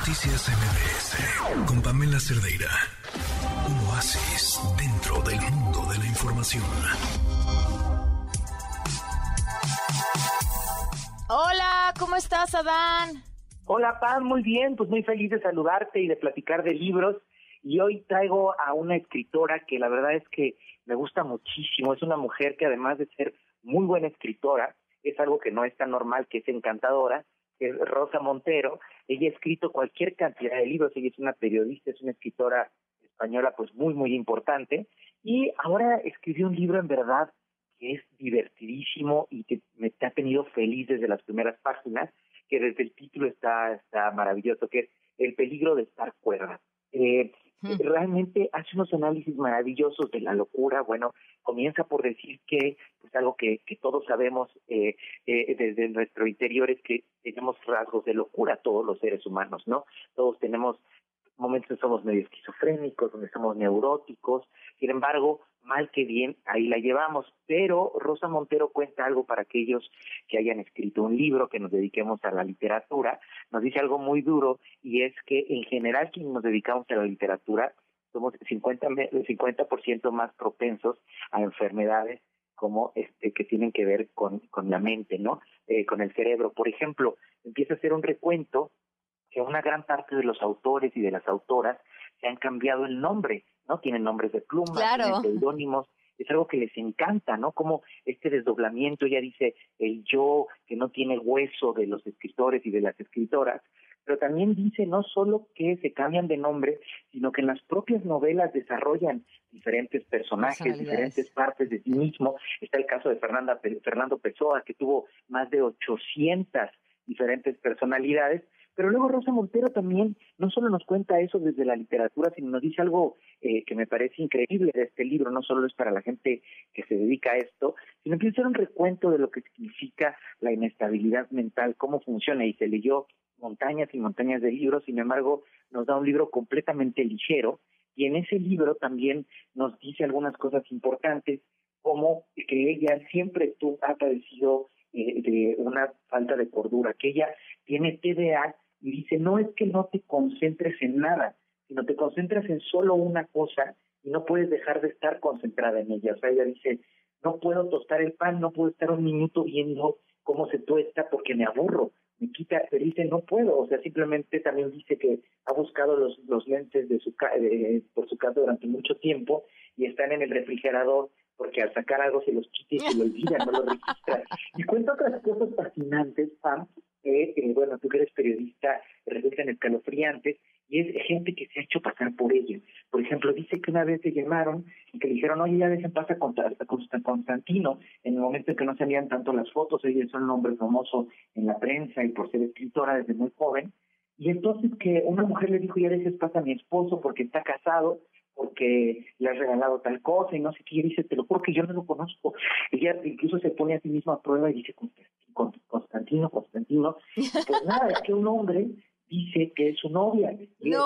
Noticias MBS con Pamela Cerdeira. Un oasis dentro del mundo de la información. Hola, ¿cómo estás, Adán? Hola, Pam, muy bien, pues muy feliz de saludarte y de platicar de libros. Y hoy traigo a una escritora que la verdad es que me gusta muchísimo. Es una mujer que además de ser muy buena escritora, es algo que no es tan normal, que es encantadora, Rosa Montero. Ella ha escrito cualquier cantidad de libros, ella es una periodista, es una escritora española pues muy, muy importante. Y ahora escribió un libro en verdad que es divertidísimo y que me ha tenido feliz desde las primeras páginas, que desde el título está, está maravilloso, que es El peligro de estar cuerda. Eh, realmente hace unos análisis maravillosos de la locura. Bueno, comienza por decir que, pues algo que, que todos sabemos eh, eh, desde nuestro interior es que tenemos rasgos de locura todos los seres humanos, ¿no? Todos tenemos momentos que somos medio esquizofrénicos, donde somos neuróticos, sin embargo, mal que bien, ahí la llevamos. Pero Rosa Montero cuenta algo para aquellos que hayan escrito un libro, que nos dediquemos a la literatura, nos dice algo muy duro y es que en general quienes nos dedicamos a la literatura somos 50, 50% más propensos a enfermedades como este que tienen que ver con, con la mente, ¿no? Eh, con el cerebro. Por ejemplo, empieza a hacer un recuento que una gran parte de los autores y de las autoras se han cambiado el nombre, ¿no? Tienen nombres de plumas, tienen seudónimos, es algo que les encanta, ¿no? Como este desdoblamiento, ya dice el yo que no tiene hueso de los escritores y de las escritoras, pero también dice no solo que se cambian de nombre, sino que en las propias novelas desarrollan diferentes personajes, diferentes partes de sí mismo. Está el caso de Fernanda, Fernando Pessoa, que tuvo más de 800 diferentes personalidades, pero luego Rosa Montero también no solo nos cuenta eso desde la literatura, sino nos dice algo eh, que me parece increíble de este libro, no solo es para la gente que se dedica a esto, sino a hacer un recuento de lo que significa la inestabilidad mental, cómo funciona, y se leyó montañas y montañas de libros, sin embargo, nos da un libro completamente ligero, y en ese libro también nos dice algunas cosas importantes, como que ella siempre tú, ha padecido eh, de una falta de cordura, que ella tiene TDA y dice, no es que no te concentres en nada, sino te concentras en solo una cosa y no puedes dejar de estar concentrada en ella. O sea, ella dice, no puedo tostar el pan, no puedo estar un minuto viendo cómo se tuesta porque me aburro, me quita, pero dice, no puedo, o sea, simplemente también dice que ha buscado los, los lentes de su por su casa durante mucho tiempo y están en el refrigerador porque al sacar algo se los quita y se lo olvida, no lo registra. Y cuenta otras cosas fascinantes, Pam, que, bueno, tú que eres periodista, resultan escalofriantes, y es gente que se ha hecho pasar por ello. Por ejemplo, dice que una vez se llamaron y que le dijeron, oye, ya dejen pasar a Constantino, en el momento en que no salían tanto las fotos, ella es un hombre famoso en la prensa y por ser escritora desde muy joven, y entonces que una mujer le dijo, ya dejes pasar a mi esposo porque está casado, porque le has regalado tal cosa y no sé qué, y dice, te lo juro yo no lo conozco. Ella incluso se pone a sí misma a prueba y dice, Constantino, Constantino, pues nada, es que un hombre dice que es su novia, que ella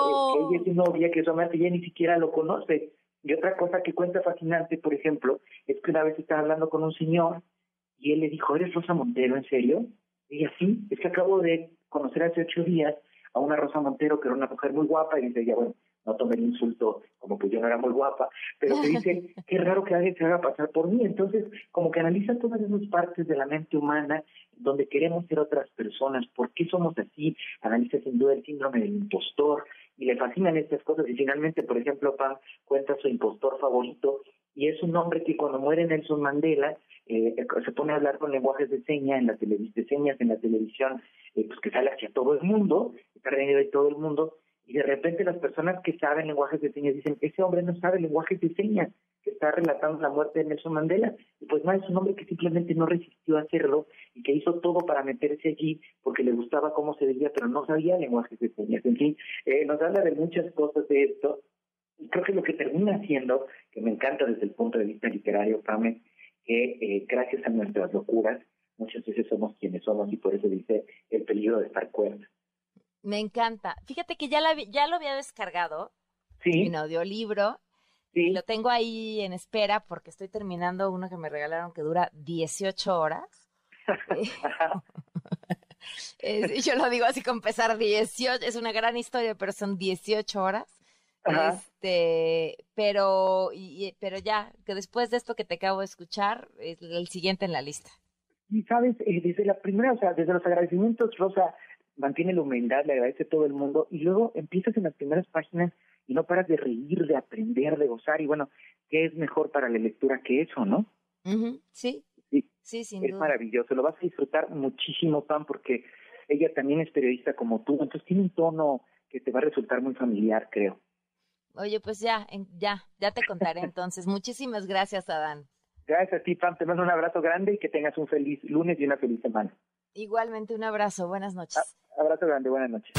es su novia, que su amante, ella ni siquiera lo conoce. Y otra cosa que cuenta fascinante, por ejemplo, es que una vez estaba hablando con un señor y él le dijo, ¿eres Rosa Montero, en serio? Y ella, sí, es que acabo de conocer hace ocho días a una Rosa Montero que era una mujer muy guapa y dice ella, bueno, no tome el insulto como que yo no era muy guapa, pero te dice, qué raro que alguien se haga pasar por mí. Entonces, como que analiza todas esas partes de la mente humana donde queremos ser otras personas, por qué somos así, analiza sin duda el síndrome del impostor, y le fascinan estas cosas. Y finalmente, por ejemplo, Pam cuenta su impostor favorito, y es un hombre que cuando muere Nelson Mandela, eh, se pone a hablar con lenguajes de señas en la televisión, señas en la televisión, eh, pues que sale hacia todo el mundo, está reunido de todo el mundo, y de repente las personas que saben lenguajes de señas dicen, ese hombre no sabe lenguajes de señas, que está relatando la muerte de Nelson Mandela. Y pues no, es un hombre que simplemente no resistió a hacerlo y que hizo todo para meterse allí porque le gustaba cómo se veía, pero no sabía lenguajes de señas. En fin, eh, nos habla de muchas cosas de esto. Y creo que lo que termina haciendo, que me encanta desde el punto de vista literario, Pame, que eh, gracias a nuestras locuras, muchas veces somos quienes somos y por eso dice el peligro de estar cuerda. Me encanta. Fíjate que ya, la, ya lo había descargado sí. en audiolibro. Sí. Lo tengo ahí en espera porque estoy terminando uno que me regalaron que dura 18 horas. yo lo digo así con pesar 18, es una gran historia, pero son 18 horas. Este, pero, y, pero ya, que después de esto que te acabo de escuchar, es el siguiente en la lista. Y sabes, eh, desde la primera, o sea, desde los agradecimientos, Rosa mantiene la humildad, le agradece a todo el mundo, y luego empiezas en las primeras páginas y no paras de reír, de aprender, de gozar, y bueno, ¿qué es mejor para la lectura que eso, no? Sí, sí, sí, es maravilloso, lo vas a disfrutar muchísimo, Pam, porque ella también es periodista como tú, entonces tiene un tono que te va a resultar muy familiar, creo. Oye, pues ya, ya, ya te contaré entonces. Muchísimas gracias, Adán. Gracias a ti, Pam. Te mando un abrazo grande y que tengas un feliz lunes y una feliz semana. Igualmente, un abrazo. Buenas noches. Abrazo grande, buenas noches.